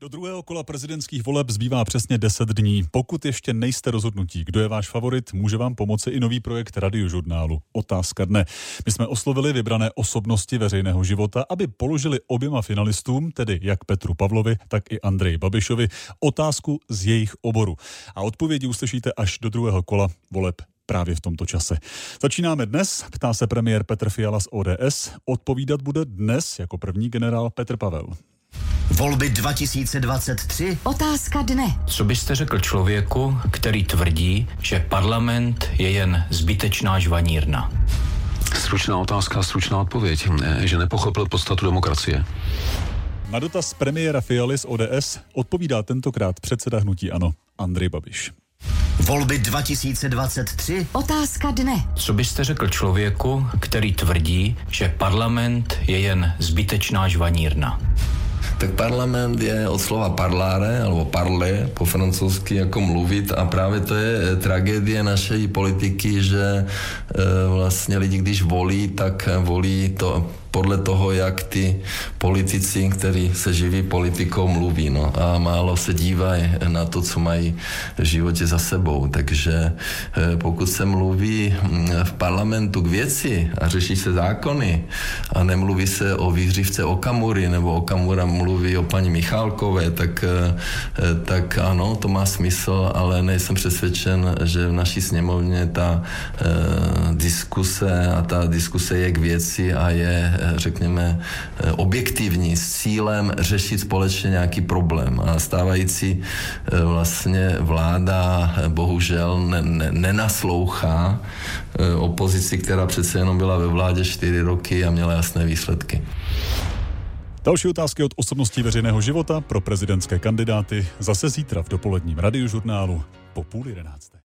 Do druhého kola prezidentských voleb zbývá přesně 10 dní. Pokud ještě nejste rozhodnutí, kdo je váš favorit, může vám pomoci i nový projekt radiožurnálu Otázka dne. My jsme oslovili vybrané osobnosti veřejného života, aby položili oběma finalistům, tedy jak Petru Pavlovi, tak i Andreji Babišovi, otázku z jejich oboru. A odpovědi uslyšíte až do druhého kola voleb právě v tomto čase. Začínáme dnes, ptá se premiér Petr Fiala z ODS. Odpovídat bude dnes jako první generál Petr Pavel. Volby 2023? Otázka dne. Co byste řekl člověku, který tvrdí, že parlament je jen zbytečná žvanírna? Stručná otázka, stručná odpověď, že nepochopil podstatu demokracie. Na dotaz premiéra Fialy z ODS odpovídá tentokrát předseda hnutí ANO Andrej Babiš. Volby 2023? Otázka dne. Co byste řekl člověku, který tvrdí, že parlament je jen zbytečná žvanírna? Tak parlament je od slova parláre, alebo parle po francouzsky jako mluvit. A právě to je tragédie naší politiky, že e, vlastně lidi, když volí, tak volí to podle toho, jak ty politici, kteří se živí politikou, mluví. No. A málo se dívají na to, co mají v životě za sebou. Takže eh, pokud se mluví hm, v parlamentu k věci a řeší se zákony a nemluví se o výhřivce Okamury nebo Okamura mluví o paní Michálkové, tak, eh, tak ano, to má smysl, ale nejsem přesvědčen, že v naší sněmovně ta eh, diskuse a ta diskuse je k věci a je řekněme, eh, objektivní s cílem řešit společně nějaký problém. A stávající eh, vlastně vláda eh, bohužel ne, ne, nenaslouchá opozici, která přece jenom byla ve vládě čtyři roky a měla jasné výsledky. Další otázky od osobností veřejného života pro prezidentské kandidáty zase zítra v dopoledním radiožurnálu po půl jedenácté.